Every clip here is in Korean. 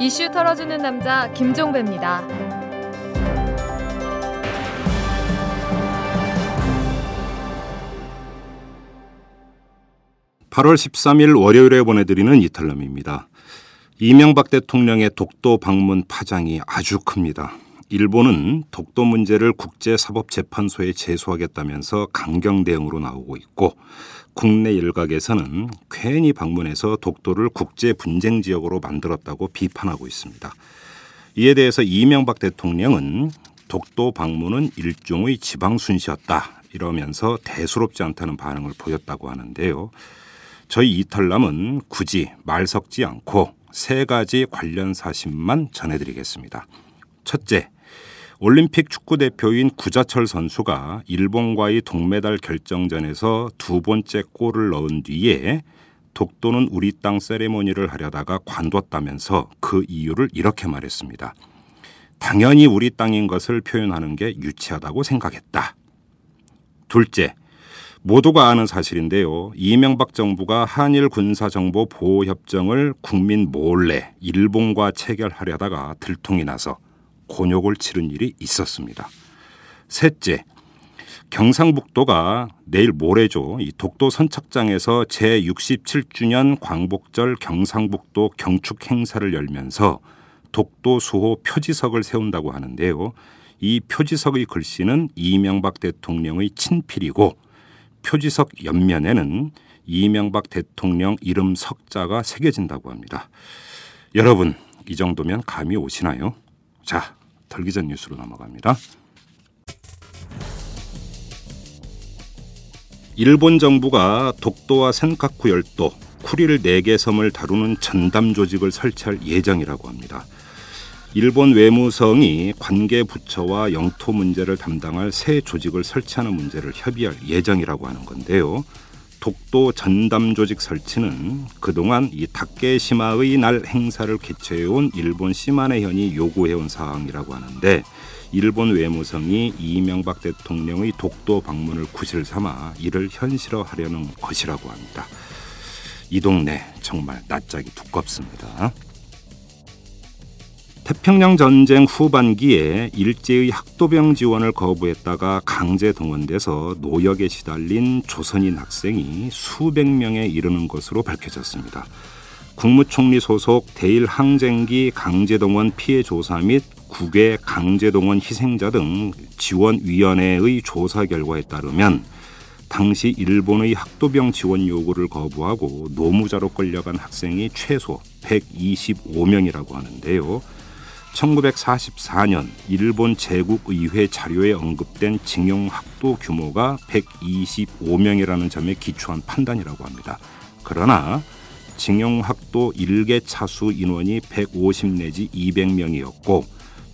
이슈 털어주는 남자 김종배입니다. 8월 13일 월요일에 보내드리는 이탈남입니다. 이명박 대통령의 독도 방문 파장이 아주 큽니다. 일본은 독도 문제를 국제사법재판소에 제소하겠다면서 강경 대응으로 나오고 있고 국내 일각에서는 괜히 방문해서 독도를 국제 분쟁 지역으로 만들었다고 비판하고 있습니다. 이에 대해서 이명박 대통령은 독도 방문은 일종의 지방 순시였다 이러면서 대수롭지 않다는 반응을 보였다고 하는데요. 저희 이탈남은 굳이 말 섞지 않고 세 가지 관련 사실만 전해드리겠습니다. 첫째, 올림픽 축구 대표인 구자철 선수가 일본과의 동메달 결정전에서 두 번째 골을 넣은 뒤에 독도는 우리 땅 세레모니를 하려다가 관뒀다면서 그 이유를 이렇게 말했습니다. 당연히 우리 땅인 것을 표현하는 게 유치하다고 생각했다. 둘째, 모두가 아는 사실인데요. 이명박 정부가 한일 군사정보 보호협정을 국민 몰래 일본과 체결하려다가 들통이 나서 곤욕을 치른 일이 있었습니다. 셋째, 경상북도가 내일 모레죠. 이 독도 선착장에서 제67주년 광복절 경상북도 경축 행사를 열면서 독도 수호 표지석을 세운다고 하는데요. 이 표지석의 글씨는 이명박 대통령의 친필이고 표지석 옆면에는 이명박 대통령 이름 석자가 새겨진다고 합니다. 여러분, 이 정도면 감이 오시나요? 자, 털기 전 뉴스로 넘어갑니다. 일본 정부가 독도와 센카쿠 열도, 쿠릴 4개 섬을 다루는 전담 조직을 설치할 예정이라고 합니다. 일본 외무성이 관계 부처와 영토 문제를 담당할 새 조직을 설치하는 문제를 협의할 예정이라고 하는 건데요. 독도 전담 조직 설치는 그동안 이 다케시마의 날 행사를 개최해온 일본 시마네현이 요구해온 사항이라고 하는데 일본 외무성이 이명박 대통령의 독도 방문을 구실 삼아 이를 현실화하려는 것이라고 합니다. 이 동네 정말 낯짝이 두껍습니다. 태평양 전쟁 후반기에 일제의 학도병 지원을 거부했다가 강제 동원돼서 노역에 시달린 조선인 학생이 수백 명에 이르는 것으로 밝혀졌습니다. 국무총리 소속 대일 항쟁기 강제동원 피해 조사 및 국외 강제동원 희생자 등 지원위원회의 조사 결과에 따르면 당시 일본의 학도병 지원 요구를 거부하고 노무자로 끌려간 학생이 최소 125명이라고 하는데요. 1944년 일본 제국의회 자료에 언급된 징용 학도 규모가 125명이라는 점에 기초한 판단이라고 합니다. 그러나 징용 학도 일개 차수 인원이 150 내지 200명이었고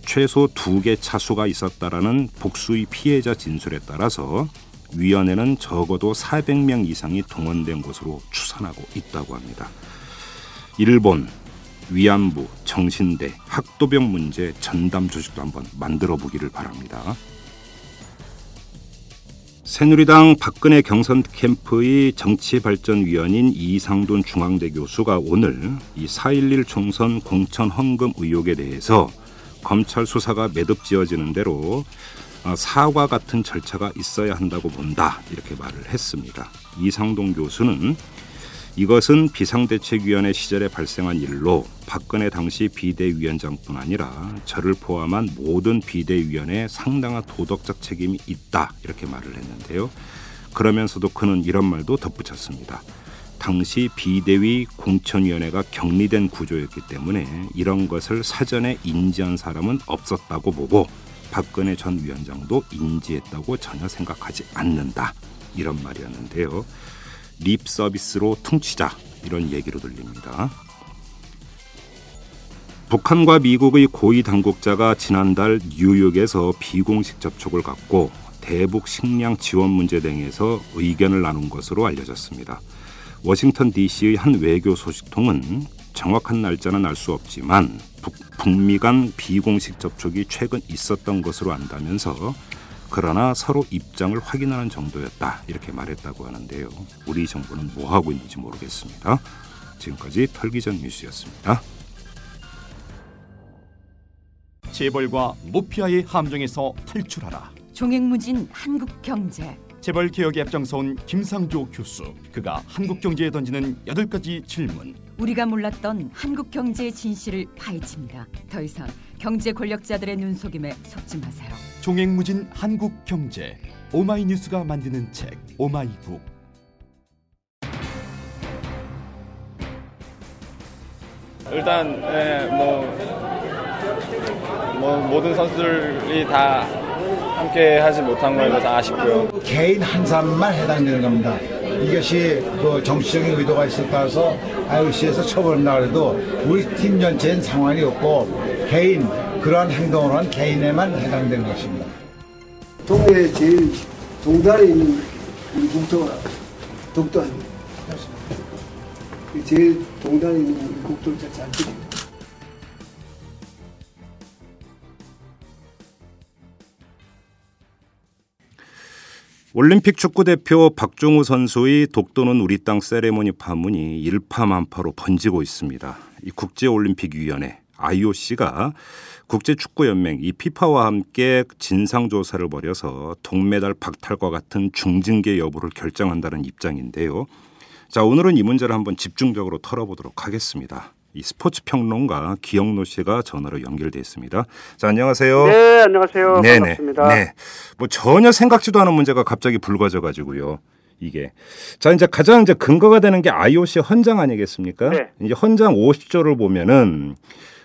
최소 두 개 차수가 있었다라는 복수의 피해자 진술에 따라서 위원회는 적어도 400명 이상이 동원된 것으로 추산하고 있다고 합니다. 일본 위안부, 정신대, 학도병 문제 전담 조직도 한번 만들어 보기를 바랍니다. 새누리당 박근혜 경선 캠프의 정치발전위원인 이상돈 중앙대 교수가 오늘 이 4.11 총선 공천 헌금 의혹에 대해서 검찰 수사가 매듭지어지는 대로 어, 사과 같은 절차가 있어야 한다고 본다 이렇게 말을 했습니다. 이상동 교수는 이것은 비상대책위원회 시절에 발생한 일로 박근혜 당시 비대위원장뿐 아니라 저를 포함한 모든 비대위원회에 상당한 도덕적 책임이 있다 이렇게 말을 했는데요. 그러면서도 그는 이런 말도 덧붙였습니다. 당시 비대위 공천위원회가 격리된 구조였기 때문에 이런 것을 사전에 인지한 사람은 없었다고 보고 박근혜 전 위원장도 인지했다고 전혀 생각하지 않는다 이런 말이었는데요. 립 서비스로 퉁치자 이런 얘기로 들립니다. 북한과 미국의 고위 당국자가 지난달 뉴욕에서 비공식 접촉을 갖고 대북 식량 지원 문제 등에서 의견을 나눈 것으로 알려졌습니다. 워싱턴 DC의 한 외교 소식통은 정확한 날짜는 알 수 없지만 북, 북미 간 비공식 접촉이 최근 있었던 것으로 안다면서 그러나 서로 입장을 확인하는 정도였다 이렇게 말했다고 하는데요. 우리 정부는 뭐 하고 있는지 모르겠습니다. 지금까지 털기전 뉴스였습니다. 재벌과 모피아의 함정에서 탈출하라. 종횡무진 한국 경제. 재벌 개혁에 앞장서온 김상조 교수. 그가 한국 경제에 던지는 여덟 가지 질문. 우리가 몰랐던 한국 경제의 진실을 파헤칩니다. 더 이상 경제 권력자들의 눈속임에 속지 마세요. 종횡무진 한국 경제. 오마이뉴스가 만드는 책 오마이북. 일단 예, 뭐, 뭐 모든 선수들이 다 함께 하지 못한 거에 대해서 아쉽고요. 개인 한 사람만 해당되는 겁니다. 이것이 그 정치적인 의도가 있을 따라서 IOC에서 처벌한다 그래도 우리 팀 전체는 상관이 없고 개인 그러한 한 개인에만 해당되는 것입니다. 동네에 제일 동단에 있는 우리 국도가 독도 아닙니까? 제일 동단에 있는 우리 국도를 잘 지킵니다. 올림픽 축구 대표 박종우 선수의 독도는 우리 땅 세레모니 파문이 일파만파로 번지고 있습니다. 이 국제올림픽위원회 IOC가 국제축구연맹 이 피파와 함께 진상조사를 벌여서 동메달 박탈과 같은 중징계 여부를 결정한다는 입장인데요. 자, 오늘은 이 문제를 한번 집중적으로 털어보도록 하겠습니다. 이 스포츠 평론가 기영노 씨가 전화로 연결돼 있습니다. 자, 안녕하세요. 네, 안녕하세요. 반갑습니다. 네. 뭐 전혀 생각지도 않은 문제가 갑자기 불거져 가지고요. 이게 자 이제 가장 이제 근거가 되는 게 IOC 헌장 아니겠습니까? 네. 이제 헌장 50조를 보면은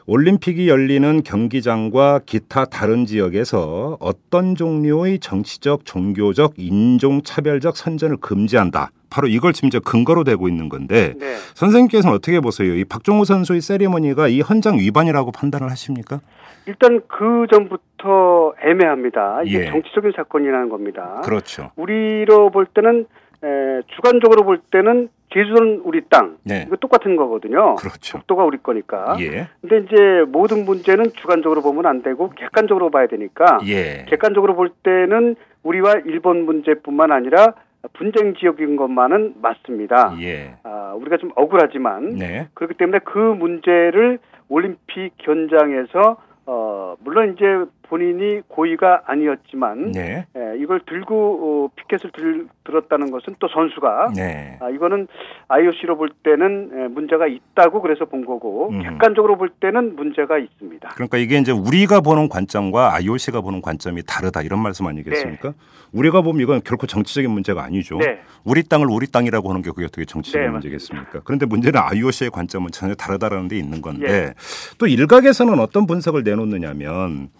올림픽이 열리는 경기장과 기타 다른 지역에서 어떤 종류의 정치적, 종교적, 인종 차별적 선전을 금지한다. 바로 이걸 지금 이제 근거로 대고 있는 건데 네. 선생님께서는 어떻게 보세요? 이 박종호 선수의 세리머니가 이 헌장 위반이라고 판단을 하십니까? 일단 그 전부터 애매합니다. 이게 예. 정치적인 사건이라는 겁니다. 그렇죠. 우리로 볼 때는 에, 주관적으로 볼 때는 제주도는 우리 땅. 네. 이거 똑같은 거거든요. 그렇죠. 독도가 우리 거니까. 예. 근데 이제 모든 문제는 주관적으로 보면 안 되고 객관적으로 봐야 되니까 예. 객관적으로 볼 때는 우리와 일본 문제뿐만 아니라 분쟁 지역인 것만은 맞습니다. 예. 아, 우리가 좀 억울하지만 네. 그렇기 때문에 그 문제를 올림픽 현장에서 어 물론 이제 본인이 고의가 아니었지만 네. 예, 이걸 들고 어, 피켓을 들, 들었다는 것은 또 선수가 네. 아, 이거는 IOC로 볼 때는 예, 문제가 있다고 그래서 본 거고 음. 객관적으로 볼 때는 문제가 있습니다. 그러니까 이게 이제 우리가 보는 관점과 IOC가 보는 관점이 다르다 이런 말씀 아니겠습니까? 우리가 보면 이건 결코 정치적인 문제가 아니죠. 네. 우리 땅을 우리 땅이라고 하는 게 그게 어떻게 정치적인 네, 문제겠습니까? 그런데 문제는 IOC의 관점은 전혀 다르다라는 데 있는 건데 예. 또 일각에서는 어떤 분석을 내놓느냐면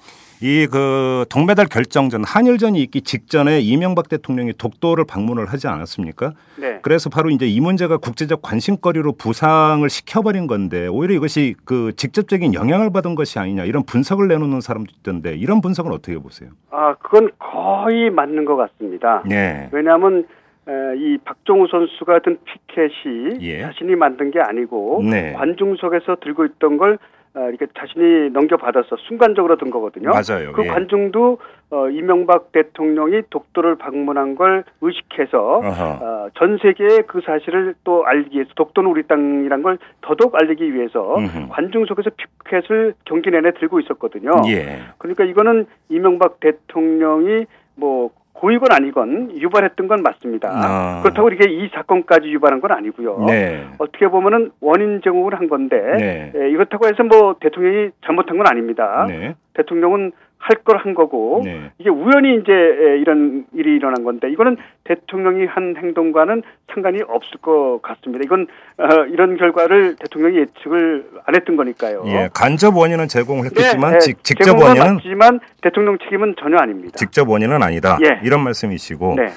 이그 동메달 결정전 한일전이 있기 직전에 이명박 대통령이 독도를 방 문을 하지 않았습니까? 네. 그래서 바로 이제 이 문제가 국제적 관심거리로 부상을 시켜버린 건데 오히려 이것이 그 직접적인 영향을 받은 것이 아니냐 이런 분석을 내놓는 사람도 있던데 이런 분석은 어떻게 보세요? 아 그건 거의 맞는 것 같습니다. 네. 왜냐하면 에, 이 박종우 선수가 든 피켓이 예. 자신이 만든 게 아니고 네. 관중석에서 들고 있던 걸 어, 이렇게 자신이 넘겨받아서 순간적으로 든 거거든요. 맞아요. 그 예. 관중도 어, 이명박 대통령이 독도를 방문한 걸 의식해서. 어, 전 세계에 그 사실을 또 알기 위해서 독도는 우리 땅이란 걸 더더욱 알리기 위해서 음흠. 관중석에서 피켓을 경기 내내 들고 있었거든요. 예. 그러니까 이거는 이명박 대통령이 뭐 고의건 아니건 유발했던 건 맞습니다. 아. 그렇다고 이게 이 사건까지 유발한 건 아니고요. 네. 어떻게 보면은 원인 제공을 한 건데 네. 예, 이렇다고 해서 뭐 대통령이 잘못한 건 아닙니다. 네. 대통령은 할 걸 한 거고 네. 이게 우연히 이제 예, 이런 일이 일어난 건데 이거는 대통령이 한 행동과는 상관이 없을 것 같습니다. 이건 어, 이런 결과를 대통령이 예측을 안 했던 거니까요. 예. 간접 원인은 제공을 했겠지만 네, 네, 직, 직접 제공은 원인은 맞지만 대통령 책임은 전혀 아닙니다. 직접 원인은 아니다. 예. 이런 말씀이시고 네.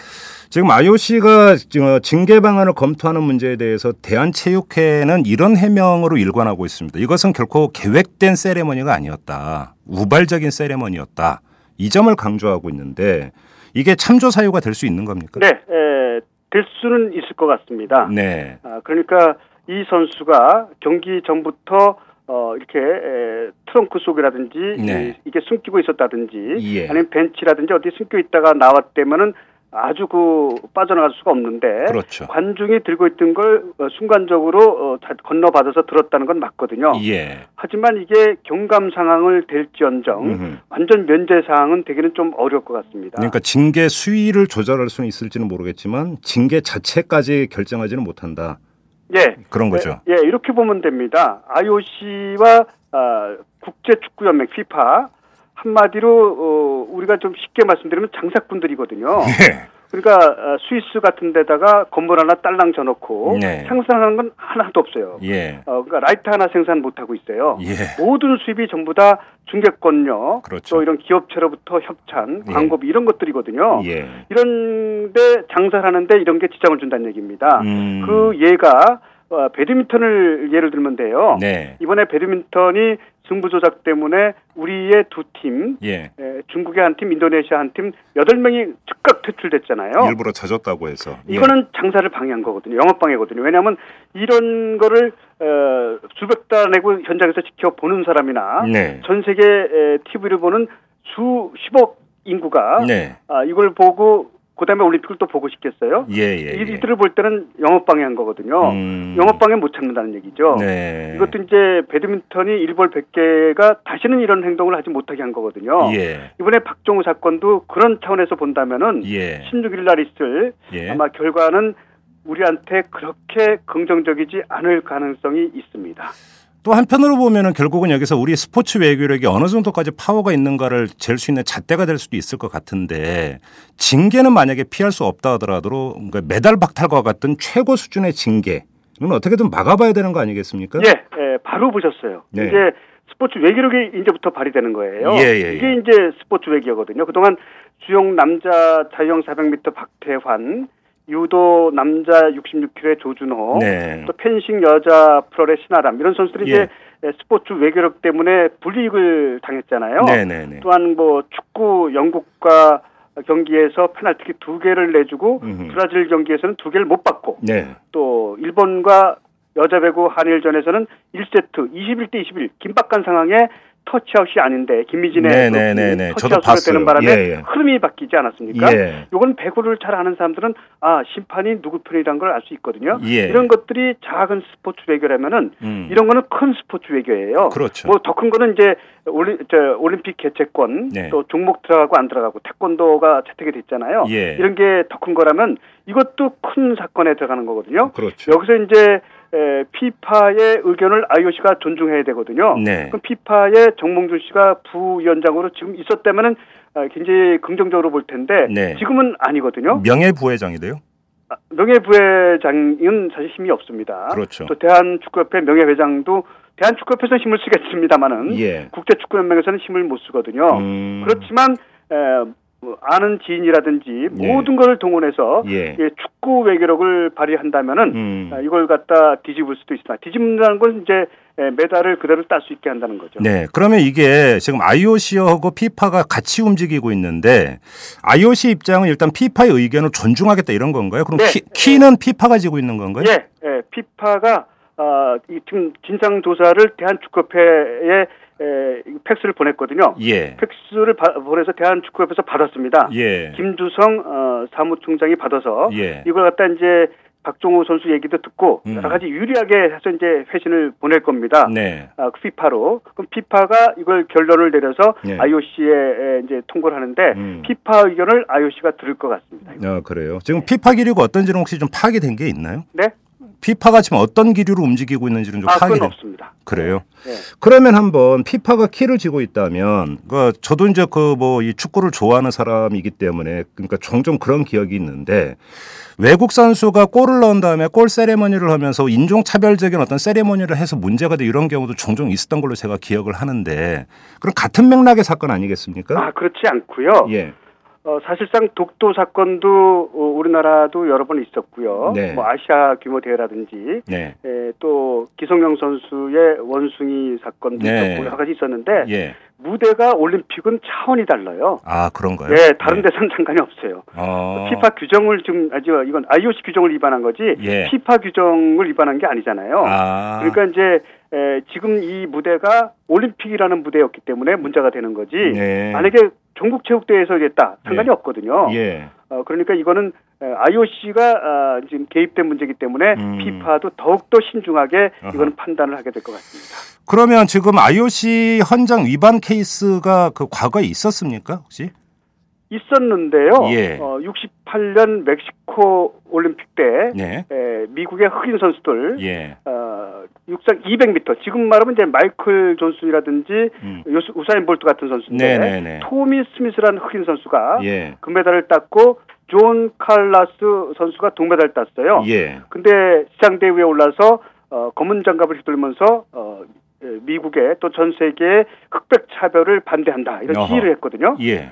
지금 IOC가 징계 방안을 검토하는 문제에 대해서 대한체육회는 이런 해명으로 일관하고 있습니다. 이것은 결코 계획된 세레머니가 아니었다. 우발적인 세레머니였다. 이 점을 강조하고 있는데 이게 참조 사유가 될 수 있는 겁니까? 네, 에, 될 수는 있을 것 같습니다. 네. 아, 그러니까 이 선수가 경기 전부터 어, 이렇게 에, 트렁크 속이라든지 네. 이, 게 숨기고 있었다든지 예. 아니면 벤치라든지 어디 숨겨 있다가 나왔다면은 아주 그 빠져나갈 수가 없는데 그렇죠. 관중이 들고 있던 걸 어, 순간적으로 어, 자- 건너받아서 들었다는 건 맞거든요. 예. 하지만 이게 경감 상황을 될지언정 음흠. 완전 면제 사항은 되기는 좀 어려울 것 같습니다. 그러니까 징계 수위를 조절할 수는 있을지는 모르겠지만 징계 자체까지 결정하지는 못한다. 예, 그런 거죠. 예, 이렇게 보면 됩니다. IOC와 아, 국제축구연맹 FIFA 한마디로 어, 우리가 좀 쉽게 말씀드리면 장사꾼들이거든요. 예. 그러니까 어, 스위스 같은 데다가 건물 하나 딸랑 져놓고 네. 생산하는 건 하나도 없어요. 예. 어, 그러니까 라이트 하나 생산 못 하고 있어요. 예. 모든 수입이 전부 다 중개권료, 그렇죠. 또 이런 기업체로부터 협찬, 예. 광고비 이런 것들이거든요. 예. 이런데 장사를 하는데 이런 게 지장을 준다는 얘기입니다. 음. 그 예가 어, 배드민턴을 예를 들면 돼요. 네. 이번에 배드민턴이 승부 조작 때문에 우리의 두 팀, 예. 에, 중국의 한 팀, 인도네시아 한 팀, 여덟 명이 즉각 퇴출됐잖아요. 일부러 져줬다고 해서. 예. 이거는 장사를 방해한 거거든요. 영업 방해거든요. 왜냐하면 이런 거를 어, 수백 달 내고 현장에서 지켜보는 사람이나 네. 전 세계 에, TV를 보는 수십억 인구가 네. 아, 이걸 보고 그다음에 올림픽을 또 보고 싶겠어요? 예, 예. 예. 이들을 볼 때는 영업 방해한 거거든요. 음. 영업 방해 못 참는다는 얘기죠. 네. 이것도 이제 배드민턴이 일벌 100개가 다시는 이런 행동을 하지 못하게 한 거거든요. 예. 이번에 박종우 사건도 그런 차원에서 본다면은 예. 16일 날 있을 예. 아마 결과는 우리한테 그렇게 긍정적이지 않을 가능성이 있습니다. 또 한편으로 보면은 결국은 여기서 우리 스포츠 외교력이 어느 정도까지 파워가 있는가를 잴 수 있는 잣대가 될 수도 있을 것 같은데 징계는 만약에 피할 수 없다 하더라도 그러니까 메달 박탈과 같은 최고 수준의 징계는 어떻게든 막아봐야 되는 거 아니겠습니까? 예, 예, 바로 보셨어요. 네. 이제 스포츠 외교력이 이제부터 발휘되는 거예요. 예, 예, 이게 예. 이제 스포츠 외교거든요. 그동안 주용 남자 자유형 400m 박태환, 유도 남자 66kg의 조준호, 네. 또 펜싱 여자 프로의 신아람 이런 선수들이 예. 이제 스포츠 외교력 때문에 불이익을 당했잖아요. 네네네. 또한 뭐 축구 영국과 경기에서 페널티킥 두 개를 내주고 음흠. 브라질 경기에서는 두 개를 못 받고 네. 또 일본과 여자 배구 한일전에서는 1세트 21대 21 긴박한 상황에 터치아웃이 아닌데 김미진의 네, 그 네, 네, 네. 저도 터치아웃으로. 되는 바람에 예, 예. 흐름이 바뀌지 않았습니까? 예. 요건 배구를 잘 아는 사람들은 아 심판이 누구 편이란 걸 알 수 있거든요. 예. 이런 것들이 작은 스포츠 외교라면은 음. 이런 거는 큰 스포츠 외교예요. 그렇죠. 뭐 더 큰 거는 이제 올리, 저, 올림픽 개최권 네. 또 종목 들어가고 안 들어가고 태권도가 채택이 됐잖아요. 예. 이런 게 더 큰 거라면 이것도 큰 사건에 들어가는 거거든요. 그렇죠. 여기서 이제 에, 피파의 의견을 IOC가 존중해야 되거든요. 네. 그럼 피파의 정몽준 씨가 부위원장으로 지금 있었다면은 아, 굉장히 긍정적으로 볼 텐데 네. 지금은 아니거든요. 명예부회장이 돼요? 아, 명예부회장은 사실 힘이 없습니다. 그렇죠. 또 대한축구협회 명예회장도 대한축구협회에서는 힘을 쓰겠습니다마는 예. 국제축구연맹에서는 힘을 못 쓰거든요. 음. 그렇지만 에, 뭐 아는 지인이라든지 예. 모든 것을 동원해서 예. 예, 축구 외교력을 발휘한다면은 음. 아, 이걸 갖다 뒤집을 수도 있으나 뒤집는다는 건 이제 에, 메달을 그대로 딸 수 있게 한다는 거죠. 네. 그러면 이게 지금 IOC하고 피파가 같이 움직이고 있는데 IOC 입장은 일단 피파의 의견을 존중하겠다 이런 건가요? 그럼 네. 키, 키는 피파가 지고 있는 건가요? 예, 예, 피파가 아, 이 지금 진상 조사를 대한축구협회에 에, 팩스를 보냈거든요. 예. 팩스를 바- 보내서 대한축구협회에서 받았습니다. 예. 김주성 어, 사무총장이 받아서 예. 이걸 갖다 이제 박종호 선수 얘기도 듣고 음. 여러 가지 유리하게 해서 이제 회신을 보낼 겁니다. 네. 아, 그 피파로 그럼 피파가 이걸 결론을 내려서 네. IOC에 이제 통보를 하는데 음. 피파 의견을 IOC가 들을 것 같습니다. 아, 그래요. 지금 피파 기류가 어떤지는 혹시 좀 파악이 된 게 있나요? 네? 피파가 지금 어떤 기류로 움직이고 있는지는 좀 아, 파악이 된 없습니다. 그래요. 네. 그러면 한번 피파가 키를 쥐고 있다면, 그 저도 이제 그 뭐 이 축구를 좋아하는 사람이기 때문에 그러니까 종종 그런 기억이 있는데 외국 선수가 골을 넣은 다음에 골 세레머니를 하면서 인종 차별적인 어떤 세레머니를 해서 문제가 돼 이런 경우도 종종 있었던 걸로 제가 기억을 하는데 그럼 같은 맥락의 사건 아니겠습니까? 아 그렇지 않고요. 예. 어, 사실상 독도 사건도 어, 우리나라도 여러 번 있었고요. 네. 뭐 아시아 규모 대회라든지 네. 에, 또 기성용 선수의 원숭이 사건도 네. 있었고 여러 가지 있었는데 예. 무대가 올림픽은 차원이 달라요. 아, 그런가요? 네, 다른 데선 상관이 없어요. 어. 피파 규정을 지금 아주 이건 IOC 규정을 위반한 거지 예. 피파 규정을 위반한 게 아니잖아요. 아. 그러니까 이제 에, 지금 이 무대가 올림픽이라는 무대였기 때문에 문제가 되는 거지. 네. 만약에 전국 체육대회에서 했다 상관이 예. 없거든요. 예. 어, 그러니까 이거는 IOC가 지금 개입된 문제이기 때문에 음. 피파도 더욱더 신중하게. 이거는 판단을 하게 될 것 같습니다. 그러면 지금 IOC 헌장 위반 케이스가 그 과거에 있었습니까 혹시? 있었는데요. 예. 어, 68년 멕시코 올림픽 때 네. 에, 미국의 흑인 선수들 예. 어, 육상 200m 지금 말하면 이제 마이클 존슨이라든지 음. 요스- 우사인 볼트 같은 선수인데 네네네. 토미 스미스라는 흑인 선수가 예. 금메달을 땄고 존 칼로스 선수가 동메달을 땄어요. 예. 근데 시상대 위에 올라서 어, 검은 장갑을 휘둘면서 어, 에, 미국의 또 전 세계의 흑백 차별을 반대한다 이런 어허. 시위를 했거든요. 예.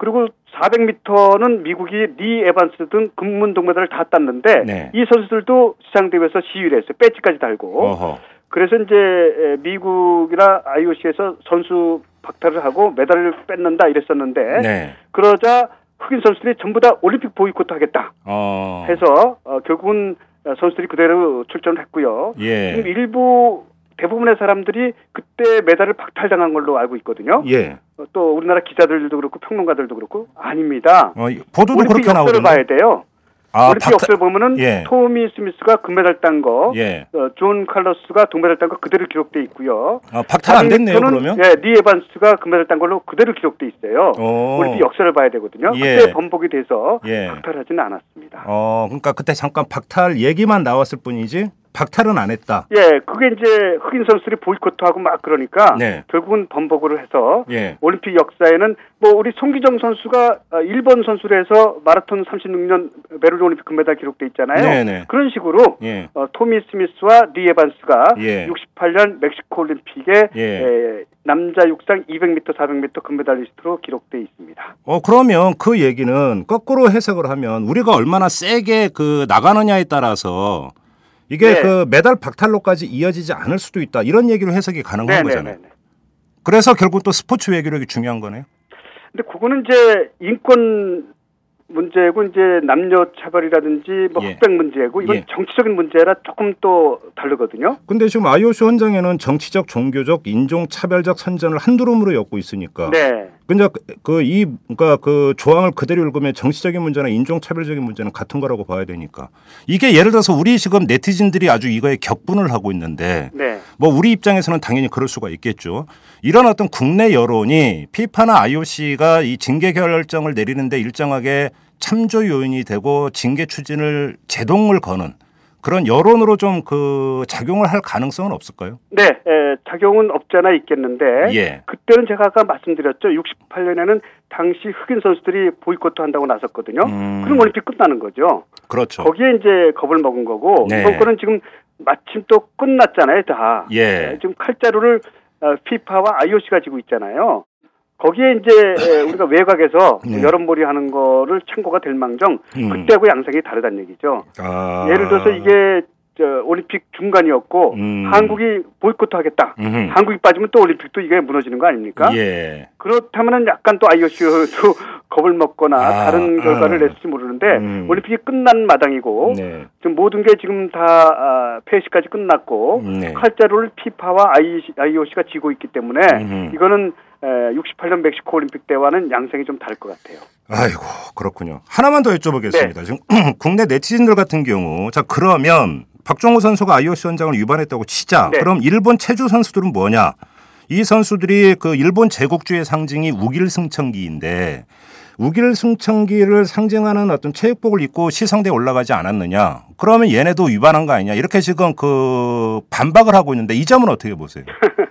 그리고 400m는 미국이 리 에반스 등 금은동메달을 다 땄는데 네. 이 선수들도 시상대 위에서 시위를 했어요. 배지까지 달고. 어허. 그래서 이제 에, 미국이나 IOC에서 선수 박탈을 하고 메달을 뺏는다 이랬었는데 네. 그러자 흑인 선수들이 전부 다 올림픽 보이콧 하겠다 어. 해서 어, 결국은 선수들이 그대로 출전을 했고요. 예. 지금 일부 대부분의 사람들이 그때 메달을 박탈당한 걸로 알고 있거든요. 예. 어, 또 우리나라 기자들도 그렇고 평론가들도 그렇고 아닙니다. 어, 보도도 그렇게 나오던데. 봐야 돼요. 아, 올림픽 박탈- 역사를 보면은 예. 토미 스미스가 금메달 딴 거, 예. 어, 존 칼로스가 동메달 딴 거 그대로 기록돼 있고요. 아, 박탈 안 됐네요, 400m 는, 그러면? 예, 리 에반스가 금메달 딴 걸로 그대로 기록돼 있어요. 어. 올림픽 역사를 봐야 되거든요. 예. 그때 번복이 돼서 예. 박탈하지는 않았습니다. 어, 그러니까 그때 잠깐 박탈 얘기만 나왔을 뿐이지 박탈은 안 했다. 예, 그게 이제 흑인 선수들이 보이콧하고 막 그러니까 네. 결국은 번복을 해서 예. 올림픽 역사에는 뭐 우리 손기정 선수가 어, 일본 선수로 해서 마라톤 36년 베를린 올림픽 금메달 기록돼 있잖아요. 네네. 그런 식으로 예. 어, 토미 스미스와 리 에반스가 예. 68년 멕시코 올림픽에 예. 에, 남자 육상 200m, 400m 금메달리스트로 기록돼 있습니다. 어, 그러면 그 얘기는 거꾸로 해석을 하면 우리가 얼마나 세게 그 나가느냐에 따라서 이게 네. 그 메달 박탈로까지 이어지지 않을 수도 있다. 이런 얘기로 해석이 가능한 거잖아요. 네네네. 그래서 결국 또 스포츠 외교력이 중요한 거네요. 근데 그거는 이제 인권 문제고 이제 남녀 차별이라든지 뭐 예. 흑백 문제고 이건 예. 정치적인 문제라 조금 또 다르거든요. 근데 지금 IOC 헌장에는 정치적, 종교적, 인종 차별적 선전을 한두름으로 엮고 있으니까. 네. 근데 그이 그러니까 그 조항을 그대로 읽으면 정치적인 문제나 인종 차별적인 문제는 같은 거라고 봐야 되니까. 이게 예를 들어서 우리 지금 네티즌들이 아주 이거에 격분을 하고 있는데 네. 뭐 우리 입장에서는 당연히 그럴 수가 있겠죠. 이런 어떤 국내 여론이 피파나 IOC가 이 징계 결정을 내리는데 일정하게 참조 요인이 되고 징계 추진을 제동을 거는 그런 여론으로 좀 그 작용을 할 가능성은 없을까요? 네, 에, 작용은 없잖아 있겠는데 예. 그때는 제가 아까 말씀드렸죠. 68년에는 당시 흑인 선수들이 보이콧 한다고 나섰거든요. 음. 그럼 올림픽 끝나는 거죠. 그렇죠. 거기에 이제 겁을 먹은 거고 네. 이번 거는 지금 마침 또 끝났잖아요, 다. 예. 에, 지금 칼자루를 어, 피파와 IOC가 지고 있잖아요. 거기에 이제 에, 우리가 외곽에서 네. 여론몰이 하는 거를 참고가 될 망정 음. 그때하고 양상이 다르다는 얘기죠. 아. 예를 들어서 이게 저 올림픽 중간이었고 음. 한국이 보이콧 하겠다. 음흠. 한국이 빠지면 또 올림픽도 이게 무너지는 거 아닙니까? 예. 그렇다면은 약간 또 IOC도 겁을 먹거나 아, 다른 결과를 아. 냈을지 모르는데 음. 올림픽이 끝난 마당이고 네. 지금 모든 게 지금 다 아, 폐시까지 끝났고 네. 칼자루를 피파와 IOC가 쥐고 있기 때문에 음흠. 이거는 에, 68년 멕시코 올림픽 때와는 양상이 좀 다를 것 같아요. 아이고 그렇군요. 하나만 더 여쭤보겠습니다. 네. 지금 국내 네티즌들 같은 경우 자 그러면 박종호 선수가 IOC 헌장을 위반했다고 치자. 네. 그럼 일본 체주 선수들은 뭐냐? 이 선수들이 그 일본 제국주의 상징이 우길승천기인데 우길승천기를 상징하는 어떤 체육복을 입고 시상대에 올라가지 않았느냐? 그러면 얘네도 위반한 거 아니냐? 이렇게 지금 그 반박을 하고 있는데 이 점은 어떻게 보세요?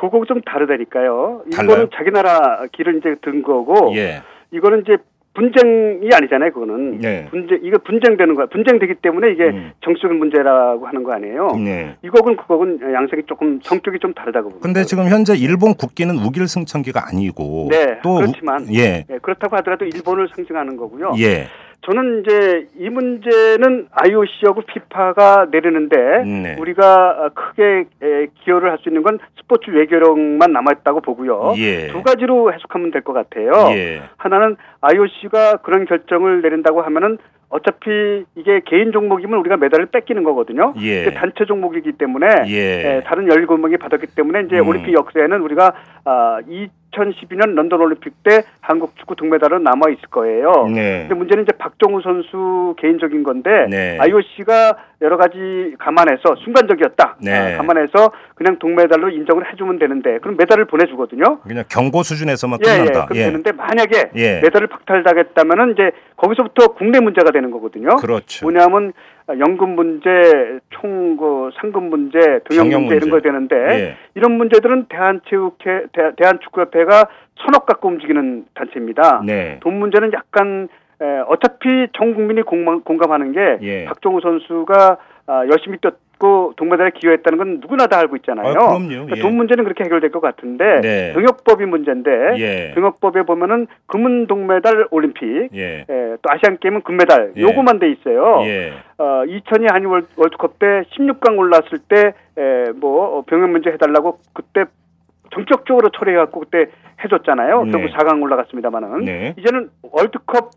그거 좀 다르다니까요. 달라요? 일본은 자기 나라 길을 이제 든 거고 예. 이거는 이제 분쟁이 아니잖아요. 그거는 네. 분쟁 이거 분쟁되는 거야. 분쟁되기 때문에 이게 음. 정치적인 문제라고 하는 거 아니에요. 네. 이거는 그거는 양색이 조금 성격이 좀 다르다고 봅니다. 근데 지금 현재 일본 국기는 우길승천기가 아니고 네, 또 우- 그렇지만 예. 예, 그렇다고 하더라도 일본을 상징하는 거고요. 예. 저는 이제 이 문제는 IOC하고 피파가 내리는데 네. 우리가 크게 에, 기여를 할 수 있는 건 스포츠 외교력만 남아있다고 보고요. 예. 두 가지로 해석하면 될 것 같아요. 예. 하나는 IOC가 그런 결정을 내린다고 하면은 어차피 이게 개인 종목이면 우리가 메달을 뺏기는 거거든요. 예. 단체 종목이기 때문에 예. 예, 다른 17명이 받았기 때문에 이제 음. 올림픽 역사에는 우리가 아, 2012년 런던 올림픽 때 한국 축구 동메달은 남아 있을 거예요. 네. 근데 문제는 이제 박정우 선수 개인적인 건데 네. IOC가 여러 가지 감안해서 순간적이었다. 네. 아, 감안해서 그냥 동메달로 인정을 해주면 되는데 그럼 메달을 보내주거든요. 그냥 경고 수준에서만 예, 예, 끝난다. 그럼 되는데 만약에 예. 메달을 박탈당했다면은 이제 거기서부터 국내 문제가 되는 거거든요. 그렇죠. 뭐냐면 연금 문제, 총그 상금 문제, 병역 병역 문제 이런. 거 되는데 예. 이런 문제들은 대한체육회, 대, 대한축구협회가 천억 갖고 움직이는 단체입니다. 네. 돈 문제는 약간 에, 어차피 전 국민이 공감, 공감하는 게 예. 박종우 선수가 아, 열심히 뛰었 고 동메달에 기여했다는 건 누구나 다 알고 있잖아요. 아, 그럼요. 그러니까 예. 돈 문제는 그렇게 해결될 것 같은데 네. 병역법이 문제인데 예. 병역법에 보면은 금은 동메달 올림픽, 예. 에, 또 아시안 게임은 금메달 예. 요거만 돼 있어요. 예. 어, 2002 한일 월- 월드컵 때 16강 올랐을 때, 에, 뭐, 병역 문제 해달라고 그때 정적적으로 처리해갖고 그때 해줬잖아요. 네. 결국 4강 올라갔습니다만은. 네. 이제는 월드컵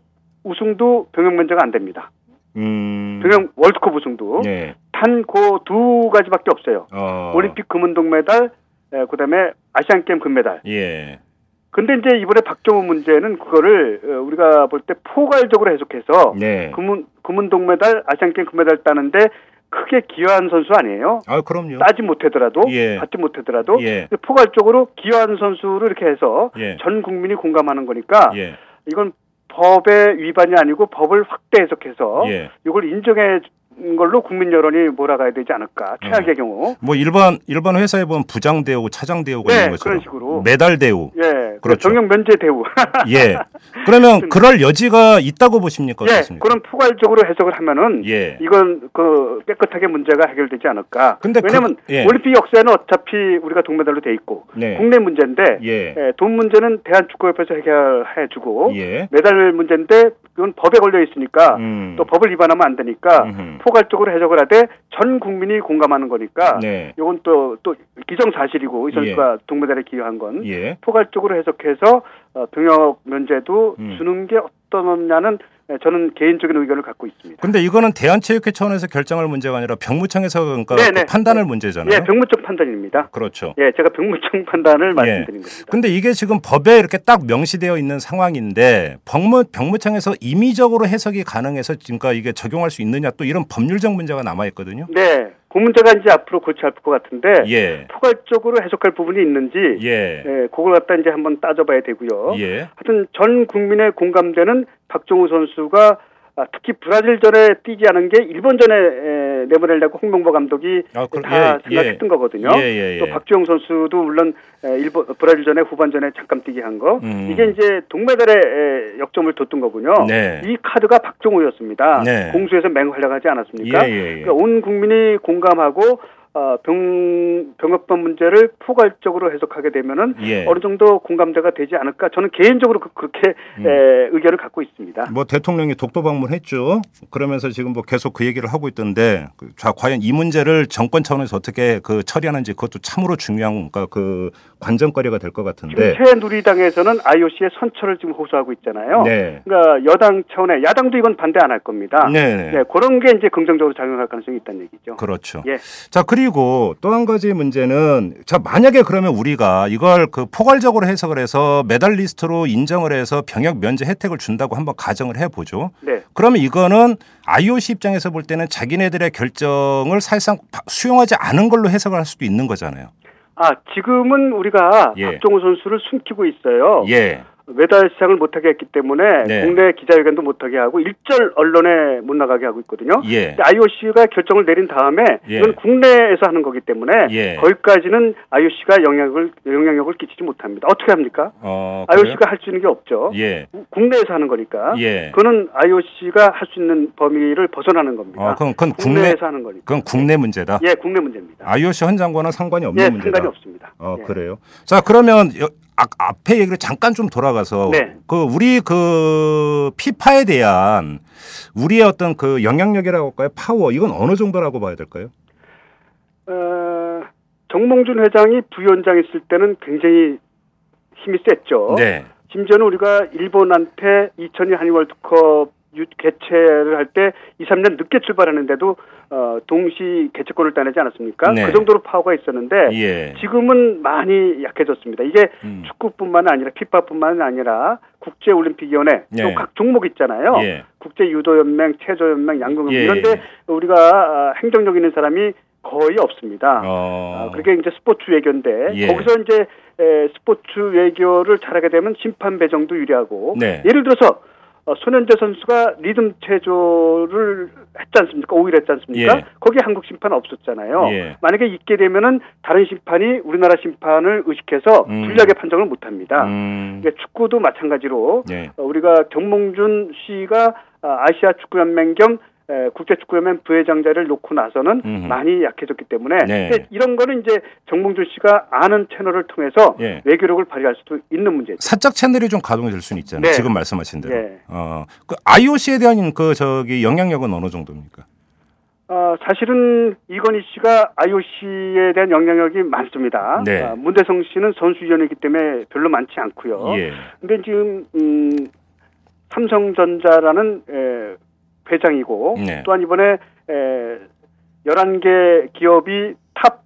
우승도 병역 문제가 안 됩니다. 음. 병역 월드컵 우승도. 예. 단그 두 가지밖에 없어요. 어. 올림픽 금은 동메달, 에, 그 다음에 아시안 게임 금메달. 예. 근데 이제 이번에 박정우 문제는 그거를 어, 우리가 볼 때 포괄적으로 해석해서 네. 금은 금은 동메달, 아시안 게임 금메달 따는데 크게 기여한 선수 아니에요? 아, 그럼요. 따지 못하더라도 예. 받지 못하더라도 예. 포괄적으로 기여한 선수를 이렇게 해서 예. 전 국민이 공감하는 거니까 예. 이건 법의 위반이 아니고 법을 확대 해석해서 예. 이걸 인정해 준 걸로 국민 여론이 몰아가야 되지 않을까 최악의 경우 뭐 일반 일반 회사에 보면 부장 대우, 차장 대우가 네, 있는 것처럼 그런 식으로. 메달 대우. 예 그렇죠. 정형 면제 대우 예. 그러면 그럴 여지가 있다고 보십니까? 예 어떻습니까? 그런 포괄적으로 해석을 하면은 예. 이건 그 깨끗하게 문제가 해결되지 않을까 근데 그- 왜냐면 예. 올림픽 역사에는 어차피 우리가 동메달로 돼 있고 네. 국내 문제인데 예. 예, 돈 문제는 대한축구협회에서 해결해주고 예. 메달 문제인데 그건 법에 걸려 있으니까 음. 또 법을 위반하면 안 되니까 음흠. 포괄적으로 해석을 하되 전 국민이 공감하는 거니까 네. 이건 또 또 기정사실이고 이 선수가 동메달에 기여한 건 예. 포괄적으로 해석해서 어, 병역 면제도 음. 주는 게 어떠냐는 예, 저는 개인적인 의견을 갖고 있습니다. 근데 이거는 대한체육회 차원에서 결정할 문제가 아니라 병무청에서 그러니까 네네. 그 판단할 문제잖아요. 예, 병무청 판단입니다. 그렇죠. 예, 제가 병무청 판단을 말씀드린 겁니다. 근데 이게 지금 법에 이렇게 딱 명시되어 있는 상황인데 병무 병무청에서 임의적으로 해석이 가능해서 그러니까 이게 적용할 수 있느냐 또 이런 법률적 문제가 남아 있거든요. 네, 그 문제가 이제 앞으로 골치 아플 것 같은데 예. 포괄적으로 해석할 부분이 있는지 예. 예, 그걸 갖다 이제 한번 따져봐야 되고요. 예. 하여튼 전 국민의 공감되는 박종우 선수가 아, 특히 브라질전에 뛰지 않은 게 일본전에 에, 내보내려고 홍명보 감독이 아, 그- 다 예, 생각했던 예. 거거든요. 예, 예, 예. 또 박주영 선수도 물론 에, 일본 브라질전에 후반전에 잠깐 뛰게 한 거. 음. 이게 이제 동메달에 에, 역점을 뒀던 거군요. 네. 이 카드가 박종우였습니다. 네. 공수에서 맹활약하지 않았습니까? 예, 예, 예. 그러니까 온 국민이 공감하고 어, 병 병역법 문제를 포괄적으로 해석하게 되면은 예. 어느 정도 공감대가 되지 않을까 저는 개인적으로 그, 렇게 에, 의견을 갖고 있습니다. 뭐 대통령이 독도 방문했죠. 그러면서 지금 뭐 계속 그 얘기를 하고 있던데 그 자, 과연 이 문제를 정권 차원에서 어떻게 그 처리하는지 그것도 참으로 중요한 그러니까 그 관전거리가 될 것 같은데. 새누리당에서는 IOC의 선처를 지금 호소하고 있잖아요. 네. 그러니까 여당 차원에 야당도 이건 반대 안 할 겁니다. 네. 네, 그런 게 이제 긍정적으로 작용할 가능성이 있다는 얘기죠. 그렇죠. 예. 자 그리고 또 한 가지 문제는 자 만약에 그러면 우리가 이걸 그 포괄적으로 해석을 해서 메달리스트로 인정을 해서 병역 면제 혜택을 준다고 한번 가정을 해보죠. 네. 그러면 이거는 IOC 입장에서 볼 때는 자기네들의 결정을 사실상 바- 수용하지 않은 걸로 해석을 할 수도 있는 거잖아요. 아, 지금은 우리가 예. 박종우 선수를 숨기고 있어요. 예. 메달 시상을 못하게 했기 때문에 네. 국내 기자회견도 못하게 하고 일절 언론에 못 나가게 하고 있거든요. 예. IOC가 결정을 내린 다음에 예. 이건 국내에서 하는 거기 때문에 예. 거기까지는 IOC가 영향을 영향력을 끼치지 못합니다. 어떻게 합니까? 어? IOC가 할 수 있는 게 없죠. 예. 국내에서 하는 거니까. 예. 그거는 IOC가 할 수 있는 범위를 벗어나는 겁니다. 어, 그건, 그건 국내 국내 에서 하는 거니까. 그건 국내 문제다. 예, 국내 문제입니다. IOC 헌장과는 상관이 없는 예, 문제다. 상관이 없습니다. 어, 예. 그래요. 자, 그러면 여- 아, 앞에 얘기를 잠깐 좀 돌아가서 네. 그 우리 그 피파에 대한 우리의 어떤 그 영향력이라고 할까요? 파워 이건 어느 정도라고 봐야 될까요? 어, 정몽준 회장이 부위원장 있을 때는 굉장히 힘이 셌죠. 네. 심지어는 우리가 일본한테 2002 한일 월드컵 유- 개최를 할 때 2, 3년 늦게 출발하는데도 어, 동시 개최권을 따내지 않았습니까? 네. 그 정도로 파워가 있었는데 예. 지금은 많이 약해졌습니다. 이게 음. 축구뿐만 아니라 피파뿐만 아니라 국제올림픽위원회 네. 또각 종목 있잖아요. 예. 국제유도연맹, 체조연맹, 양궁연맹 예, 이런데 예. 우리가 아, 행정력 있는 사람이 거의 없습니다. 어. 아, 그게 이제 스포츠 외교인데 예. 거기서 이제 에, 스포츠 외교를 잘하게 되면 심판 배정도 유리하고 네. 예를 들어서 어, 손현재 선수가 리듬 체조를 했지 않습니까? 5일 했지 않습니까? 예. 거기 한국 심판 없었잖아요. 예. 만약에 있게 되면은 다른 심판이 우리나라 심판을 의식해서 음. 불리하게 판정을 못 합니다. 음. 이게 축구도 마찬가지로 예. 어, 우리가 정몽준 씨가 아, 아시아 축구연맹 겸 에, 국제축구연맹 부회장자를 놓고 나서는 음흠. 많이 약해졌기 때문에 네. 이런 거는 이제 정몽준 씨가 아는 채널을 통해서 예. 외교력을 발휘할 수도 있는 문제죠. 사적 채널이 좀 가동이 될 수는 있잖아요. 네. 지금 말씀하신 대로. 네. 어, 그 IOC에 대한 그 저기 영향력은 어느 정도입니까? 어, 사실은 이건희 씨가 IOC에 대한 영향력이 많습니다. 네. 아, 문대성 씨는 선수위원이기 때문에 별로 많지 않고요. 예. 근데 지금 음, 삼성전자라는 에, 회장이고 네. 또한 이번에 에, 11개 기업이 top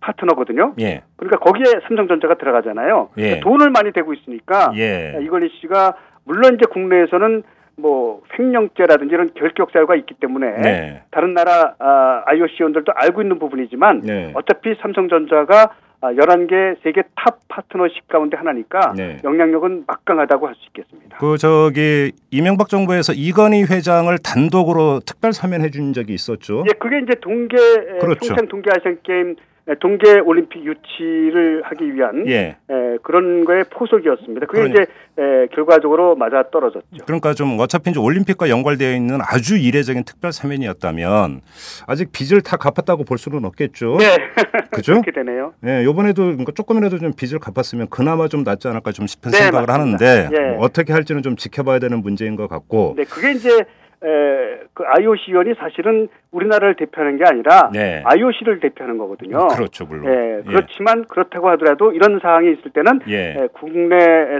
파트너거든요. 예. 그러니까 거기에 삼성전자가 들어가잖아요. 예. 그러니까 돈을 많이 대고 있으니까 예. 이건희 씨가 물론 이제 국내에서는 뭐 횡령죄라든지 이런 결격 사유가 있기 때문에 네. 다른 나라 아, IOC 위원들도 알고 있는 부분이지만 네. 어차피 삼성전자가 아, 11개 세계 top 파트너십 가운데 하나니까 네. 영향력은 막강하다고 할 수 있겠습니다. 그 저기 이명박 정부에서 이건희 회장을 단독으로 특별 사면해 준 적이 있었죠. 예, 그게 이제 동계 그렇죠. 평생 동계 아시안 게임 동계 올림픽 유치를 하기 위한 예. 에, 그런 거의 포석이었습니다. 그게 그러니- 이제 에, 결과적으로 맞아 떨어졌죠. 그러니까 좀 어차피 이제 올림픽과 연관되어 있는 아주 이례적인 특별 사면이었다면 아직 빚을 다 갚았다고 볼 수는 없겠죠. 네, 그죠? 그렇게 되네요. 예, 요번에도 그러니까 조금이라도 좀 빚을 갚았으면 그나마 좀 낫지 않을까 좀 싶은 네, 생각을 맞습니다. 하는데 예. 뭐 어떻게 할지는 좀 지켜봐야 되는 문제인 것 같고. 네, 그게 이제 에, 그 IOC 위원이 사실은 우리나라를 대표하는 게 아니라 네. IOC를 대표하는 거거든요. 그렇죠, 물론. 예, 그렇지만 그렇다고 하더라도 이런 사항이 있을 때는 예. 에, 국내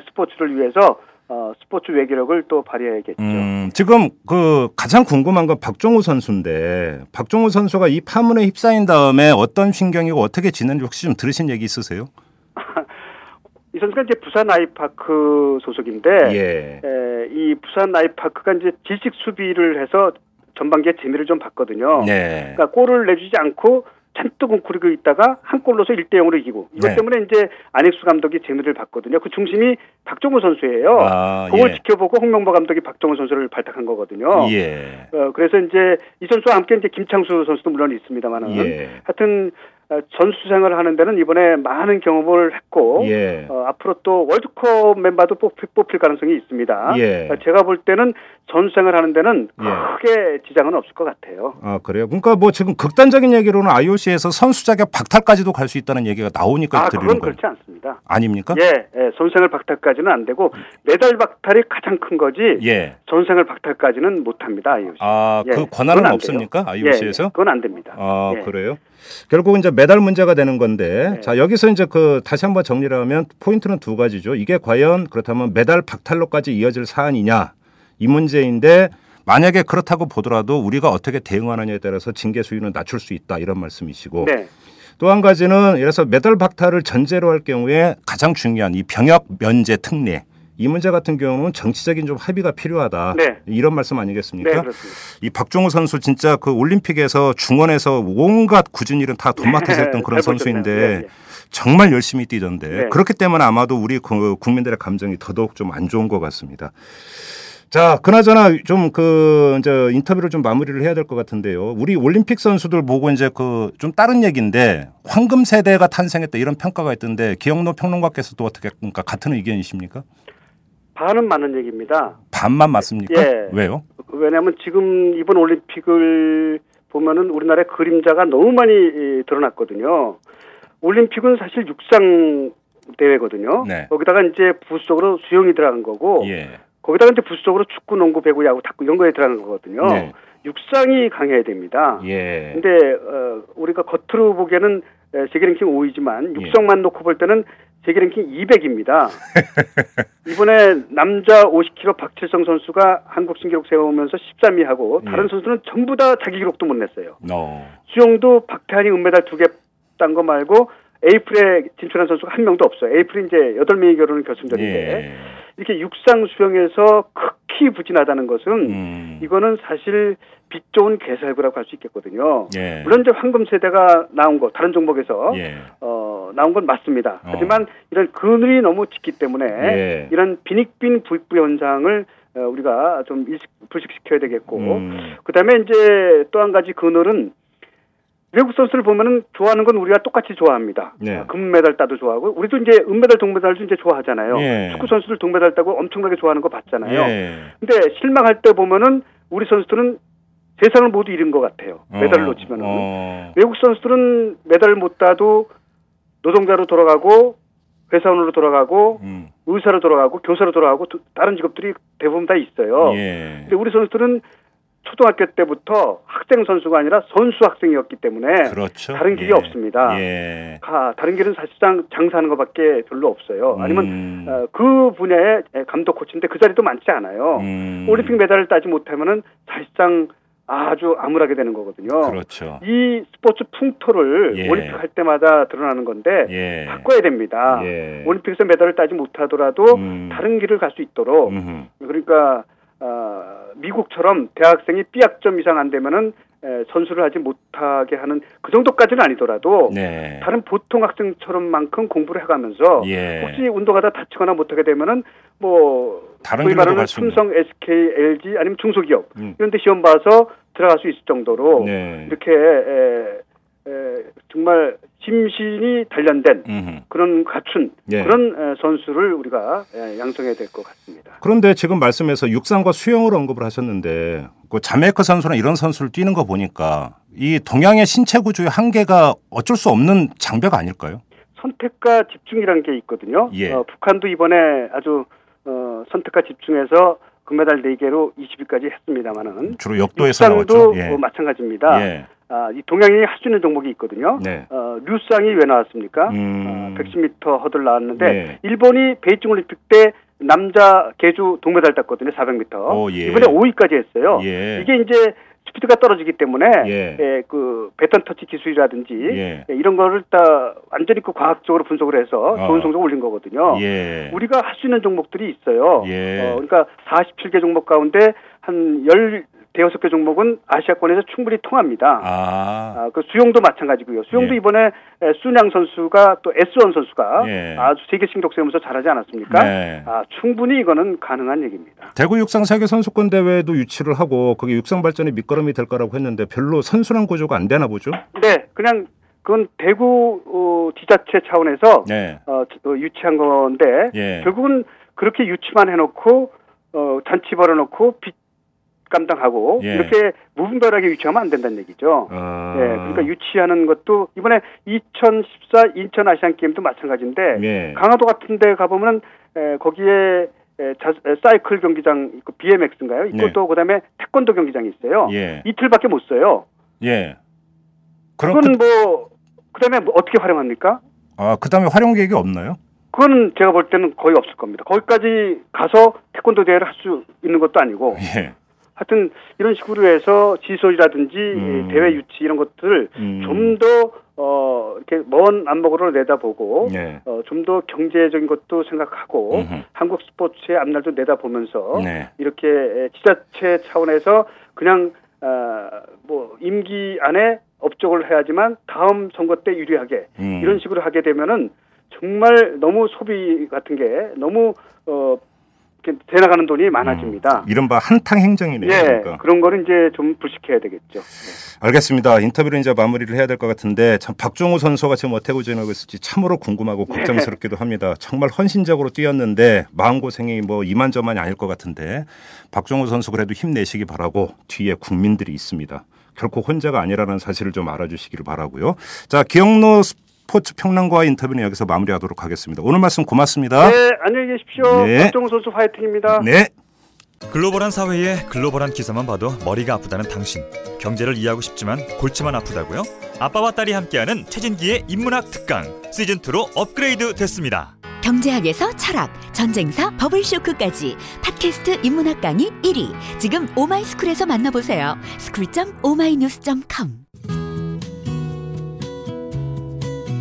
스포츠를 위해서 어, 스포츠 외교력을 또 발휘해야겠죠. 음, 지금 그 가장 궁금한 건 박종우 선수인데 박종우 선수가 이 파문에 휩싸인 다음에 어떤 신경이고 어떻게 지는지 혹시 좀 들으신 얘기 있으세요? 이 선수가 이제 부산 아이파크 소속인데 예. 에, 이 부산 아이파크가 이제 질식 수비를 해서 전반기에 재미를 좀 봤거든요. 네. 그러니까 골을 내주지 않고 잔뜩 웅크리고 있다가 한 골로서 1대 0으로 이기고 이것 네. 때문에 이제 안익수 감독이 재미를 봤거든요. 그 중심이 박정우 선수예요. 아, 그걸 예. 지켜보고 홍명보 감독이 박정우 선수를 발탁한 거거든요. 예. 어, 그래서 이제 이 선수와 함께 이제 김창수 선수도 물론 있습니다만은 예. 하여튼 어, 전수 생활을 하는 데는 이번에 많은 경험을 했고 예. 어, 앞으로 또 월드컵 멤버도 뽑힐, 뽑힐 가능성이 있습니다. 예. 어, 제가 볼 때는 전수 생활 하는 데는 예. 크게 지장은 없을 것 같아요. 아 그래요. 그러니까 뭐 지금 극단적인 얘기로는 IOC에서 선수 자격 박탈까지도 갈 수 있다는 얘기가 나오니까 아, 드리는 거예요. 그렇지 않습니다. 아닙니까? 예, 예, 선생을 박탈까지는 안 되고 메달 박탈이 가장 큰 거지 예. 전생을 박탈까지는 못 합니다. IOC. 아, 예, 그 권한은 없습니까? 돼요. IOC에서? 예, 예, 그건 안 됩니다. 아, 예. 그래요? 결국 이제 메달 문제가 되는 건데, 네. 자, 여기서 이제 그 다시 한번 정리를 하면 포인트는 두 가지죠. 이게 과연 그렇다면 메달 박탈로까지 이어질 사안이냐, 이 문제인데, 만약에 그렇다고 보더라도 우리가 어떻게 대응하느냐에 따라서 징계 수위는 낮출 수 있다, 이런 말씀이시고. 네. 또한 가지는 예를 들어서 메달 박탈을 전제로 할 경우에 가장 중요한 이 병역 면제 특례. 이 문제 같은 경우는 정치적인 좀 합의가 필요하다. 네. 이런 말씀 아니겠습니까? 네. 이 박종우 선수 진짜 그 올림픽에서 중원에서 온갖 굳은 일은 다 돈맡아서 했던 그런 잘 선수인데. 예, 예. 정말 열심히 뛰던데 네. 그렇기 때문에 아마도 우리 그 국민들의 감정이 더더욱 좀 안 좋은 것 같습니다. 자, 그나저나 좀 그 이제 인터뷰를 좀 마무리를 해야 될 것 같은데요. 우리 올림픽 선수들 보고 이제 그 좀 다른 얘기인데 황금 세대가 탄생했다 이런 평가가 있던데 기영노 평론가께서도 어떻게 그러니까 같은 의견이십니까? 반은 맞는 얘기입니다. 반만 맞습니까? 예. 왜요? 왜냐하면 지금 이번 올림픽을 보면은 우리나라의 그림자가 너무 많이 이, 드러났거든요. 올림픽은 사실 육상 대회거든요. 네. 거기다가 이제 부수적으로 수영이 들어간 거고, 예. 거기다가 이제 부수적으로 축구, 농구, 배구, 야구, 탁구 이런 거에 들어가는 거거든요. 네. 육상이 강해야 됩니다. 예. 근데 어, 우리가 겉으로 보기에는 에, 세계 랭킹 5위지만 육성만 놓고 볼 때는 세계 랭킹 200입니다. 이번에 남자 50kg 박칠성 선수가 한국 신기록 세우면서 13위 하고 다른 예. 선수는 전부 다 자기 기록도 못 냈어요. 어. 수영도 박태환이 은메달 두 개 딴 거 말고 에이프에 진출한 선수가 한 명도 없어요. 에이프이 이제 8명이 결혼은 결승전인데 예. 이렇게 육상 수영에서 극히 부진하다는 것은 음. 이거는 사실 빛 좋은 개살구라고 할 수 있겠거든요. 예. 물론 이제 황금 세대가 나온 거 다른 종목에서 예. 어, 나온 건 맞습니다. 어. 하지만 이런 그늘이 너무 짙기 때문에 예. 이런 빈익빈 불부 현상을 어, 우리가 좀 일식, 불식시켜야 되겠고 음. 그다음에 이제 또 한 가지 그늘은 외국 선수를 보면은 좋아하는 건 우리가 똑같이 좋아합니다. 네. 아, 금메달 따도 좋아하고 우리도 이제 은메달, 동메달도 이제 좋아하잖아요. 예. 축구 선수들 동메달 따고 엄청나게 좋아하는 거 봤잖아요. 예. 근데 실망할 때 보면은 우리 선수들은 세상을 모두 잃은 것 같아요. 메달을 어, 놓치면은 어. 외국 선수들은 메달을 못 따도 노동자로 돌아가고 회사원으로 돌아가고 음. 의사로 돌아가고 교사로 돌아가고 또 다른 직업들이 대부분 다 있어요. 예. 근데 우리 선수들은 초등학교 때부터 학생 선수가 아니라 선수 학생이었기 때문에 그렇죠. 다른 길이 예. 없습니다. 예. 가, 다른 길은 사실상 장사하는 것밖에 별로 없어요. 아니면 음. 어, 그 분야의 감독 코치인데 그 자리도 많지 않아요. 음. 올림픽 메달을 따지 못하면은 사실상 아주 암울하게 되는 거거든요. 그렇죠. 이 스포츠 풍토를 예. 올림픽 할 때마다 드러나는 건데 예. 바꿔야 됩니다. 예. 올림픽에서 메달을 따지 못하더라도 음. 다른 길을 갈 수 있도록 음흠. 그러니까 어, 미국처럼 대학생이 B학점 이상 안 되면은 에, 선수를 하지 못하게 하는 그 정도까지는 아니더라도 네. 다른 보통 학생처럼만큼 공부를 해가면서 예. 혹시 운동하다 다치거나 못하게 되면은 뭐 다른 소위 말하는. 삼성, SK, LG 아니면 중소기업 음. 이런 데 시험 봐서 들어갈 수 있을 정도로 네. 이렇게 에, 에, 정말 심신이 단련된 음흠. 그런 갖춘 예. 그런 에, 선수를 우리가 에, 양성해야 될 것 같습니다. 그런데 지금 말씀에서 육상과 수영을 언급을 하셨는데 그 자메이카 선수나 이런 선수를 뛰는 거 보니까 이 동양의 신체 구조의 한계가 어쩔 수 없는 장벽 아닐까요? 선택과 집중이라는 게 있거든요. 예. 어, 북한도 이번에 아주 어, 선택과 집중해서 금메달 4개로 20위까지 했습니다마는 주로 역도에서 나왔죠. 예. 어, 마찬가지입니다. 예. 아, 이 동양인이 할 수 있는 종목이 있거든요. 네. 어, 류쌍이 왜 나왔습니까? 음. 어, 110m 허들 나왔는데 네. 일본이 베이징 올림픽 때 남자 개주 동메달 땄거든요. 400m. 오, 예. 이번에 5위까지 했어요. 예. 이게 이제 스피드가 떨어지기 때문에 예. 예, 그 배턴 터치 기술이라든지 예. 예, 이런 거를 다 완전히 그 과학적으로 분석을 해서 어. 좋은 성적 을 올린 거거든요. 예. 우리가 할 수 있는 종목들이 있어요. 예. 어, 그러니까 47개 종목 가운데 한 10, 대여섯 개 종목은 아시아권에서 충분히 통합니다. 아. 아, 그 수영도 마찬가지고요. 수영도 예. 이번에 에, 순양 선수가 또 S1 선수가 예. 아주 세계 신기록 세우면서 잘하지 않았습니까? 네. 아, 충분히 이거는 가능한 얘기입니다. 대구 육상 세계 선수권 대회도 유치를 하고 그게 육상 발전의 밑거름이 될 거라고 했는데 별로 선순환 구조가 안 되나 보죠? 네, 그냥 그건 대구 어, 지자체 차원에서 네. 어, 어, 유치한 건데 예. 결국은 그렇게 유치만 해놓고 어, 잔치 벌어놓고 빚 감당하고 예. 이렇게 무분별하게 유치하면 안 된다는 얘기죠. 아. 예, 그러니까 유치하는 것도 이번에 2014 인천 아시안 게임도 마찬가지인데 예. 강화도 같은데 가보면 에, 거기에 에, 자, 에, 사이클 경기장 있고 BMX인가요? 있고 네. 또 그다음에 태권도 경기장이 있어요. 예. 이틀밖에 못 써요. 예. 그럼 그건 그, 뭐 그다음에 뭐 어떻게 활용합니까? 아, 그다음에 활용 계획이 없나요? 그거는 제가 볼 때는 거의 없을 겁니다. 거기까지 가서 태권도 대회를 할 수 있는 것도 아니고 예. 하여튼 이런 식으로 해서 지소리라든지 음. 대회 유치 이런 것들을 음. 좀더 어, 이렇게 먼 안목으로 내다보고 예. 어, 좀 더 경제적인 것도 생각하고 음흠. 한국 스포츠의 앞날도 내다보면서 네. 이렇게 에, 지자체 차원에서 그냥 아, 뭐 임기 안에 업적을 해야지만 다음 선거 때 유리하게 음. 이런 식으로 하게 되면은 정말 너무 소비 같은 게 너무 어 대나가는 돈이 많아집니다. 이른바 한탕 행정이네요. 예, 그러니까. 그런 거는 이제 좀 불식해야 되겠죠. 네. 알겠습니다. 인터뷰를 이제 마무리를 해야 될 것 같은데 참 박종우 선수가 지금 어떻게 지내고 있을지 참으로 궁금하고 걱정스럽기도 합니다. 정말 헌신적으로 뛰었는데 마음고생이 뭐 이만저만이 아닐 것 같은데 박종우 선수 그래도 힘내시기 바라고 뒤에 국민들이 있습니다. 결코 혼자가 아니라는 사실을 좀 알아주시기를 바라고요. 자, 기영로 스포츠 평론가와 인터뷰는 여기서 마무리하도록 하겠습니다. 오늘 말씀 고맙습니다. 네, 안녕히 계십시오. 네. 박정우 선수 화이팅입니다. 네. 글로벌한 사회에 글로벌한 기사만 봐도 머리가 아프다는 당신. 경제를 이해하고 싶지만 골치만 아프다고요? 아빠와 딸이 함께하는 최진기의 인문학 특강 시즌 2로 업그레이드 됐습니다. 경제학에서 철학, 전쟁사, 버블쇼크까지 팟캐스트 인문학 강의 1위. 지금 오마이스쿨에서 만나보세요. school.oma이뉴스.com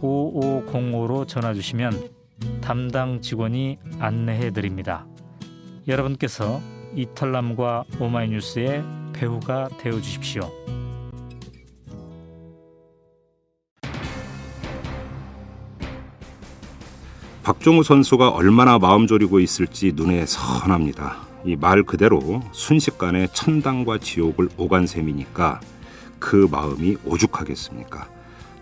733-5505로 전화 주시면 담당 직원이 안내해 드립니다. 여러분께서 이털남과 오마이뉴스의 배우가 되어 주십시오. 박종우 선수가 얼마나 마음 졸이고 있을지 눈에 선합니다. 이 말 그대로 순식간에 천당과 지옥을 오간 셈이니까 그 마음이 오죽하겠습니까?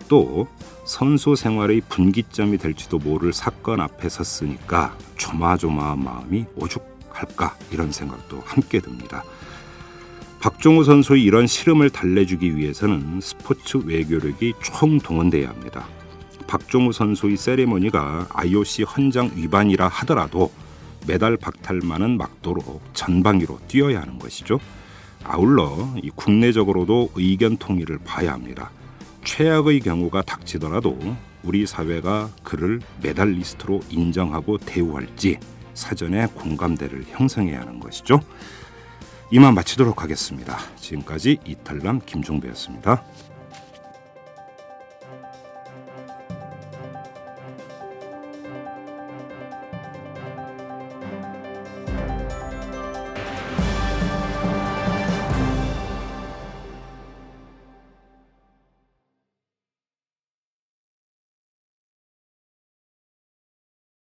또 선수 생활의 분기점이 될지도 모를 사건 앞에 섰으니까 조마조마한 마음이 오죽할까 이런 생각도 함께 듭니다. 박종우 선수의 이런 시름을 달래주기 위해서는 스포츠 외교력이 총동원돼야 합니다. 박종우 선수의 세레머니가 IOC 헌장 위반이라 하더라도 메달 박탈만은 막도록 전방위로 뛰어야 하는 것이죠. 아울러 이 국내적으로도 의견 통일을 봐야 합니다. 최악의 경우가 닥치더라도 우리 사회가 그를 메달리스트로 인정하고 대우할지 사전에 공감대를 형성해야 하는 것이죠. 이만 마치도록 하겠습니다. 지금까지 이탈남 김종배였습니다.